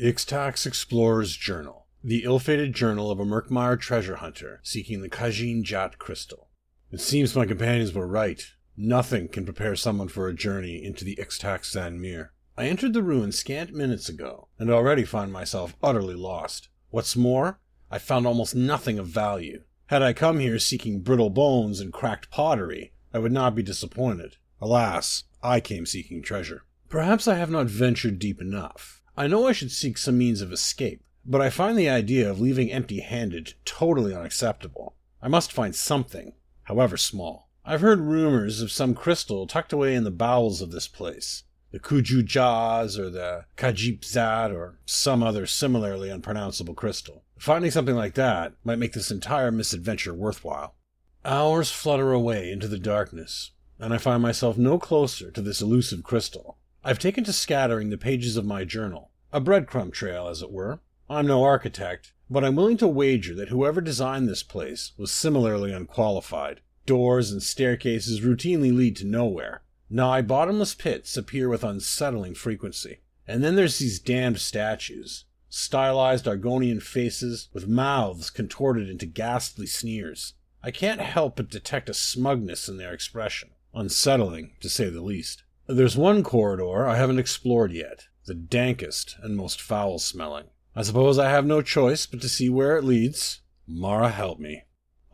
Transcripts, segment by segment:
Ixtaxh Explorer's Journal, the ill-fated journal of a Murkmire treasure hunter seeking the Kajin Jat crystal. It seems my companions were right. Nothing can prepare someone for a journey into the Ixtaxh Xanmeer. I entered the ruin scant minutes ago, and already find myself utterly lost. What's more, I found almost nothing of value. Had I come here seeking brittle bones and cracked pottery, I would not be disappointed. Alas, I came seeking treasure. Perhaps I have not ventured deep enough. I know I should seek some means of escape, but I find the idea of leaving empty handed totally unacceptable. I must find something, however small. I've heard rumors of some crystal tucked away in the bowels of this place. The Kujujaz or the Kajipzat or some other similarly unpronounceable crystal. Finding something like that might make this entire misadventure worthwhile. Hours flutter away into the darkness, and I find myself no closer to this elusive crystal. I've taken to scattering the pages of my journal, a breadcrumb trail, as it were. I'm no architect, but I'm willing to wager that whoever designed this place was similarly unqualified. Doors and staircases routinely lead to nowhere. Nigh bottomless pits appear with unsettling frequency. And then there's these damned statues. Stylized Argonian faces with mouths contorted into ghastly sneers. I can't help but detect a smugness in their expression. Unsettling, to say the least. There's one corridor I haven't explored yet, the dankest and most foul smelling. I suppose I have no choice but to see where it leads. Mara help me.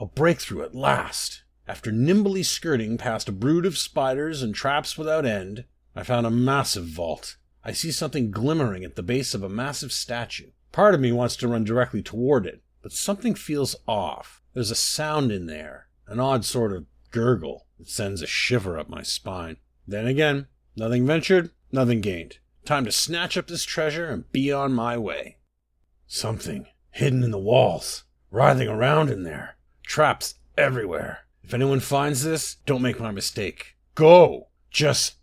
A breakthrough at last! After nimbly skirting past a brood of spiders and traps without end, I found a massive vault. I see something glimmering at the base of a massive statue. Part of me wants to run directly toward it, but something feels off. There's a sound in there, an odd sort of gurgle that sends a shiver up my spine. Then again, nothing ventured, nothing gained. Time to snatch up this treasure and be on my way. Something hidden in the walls, writhing around in there. Traps everywhere. If anyone finds this, don't make my mistake. Go! Just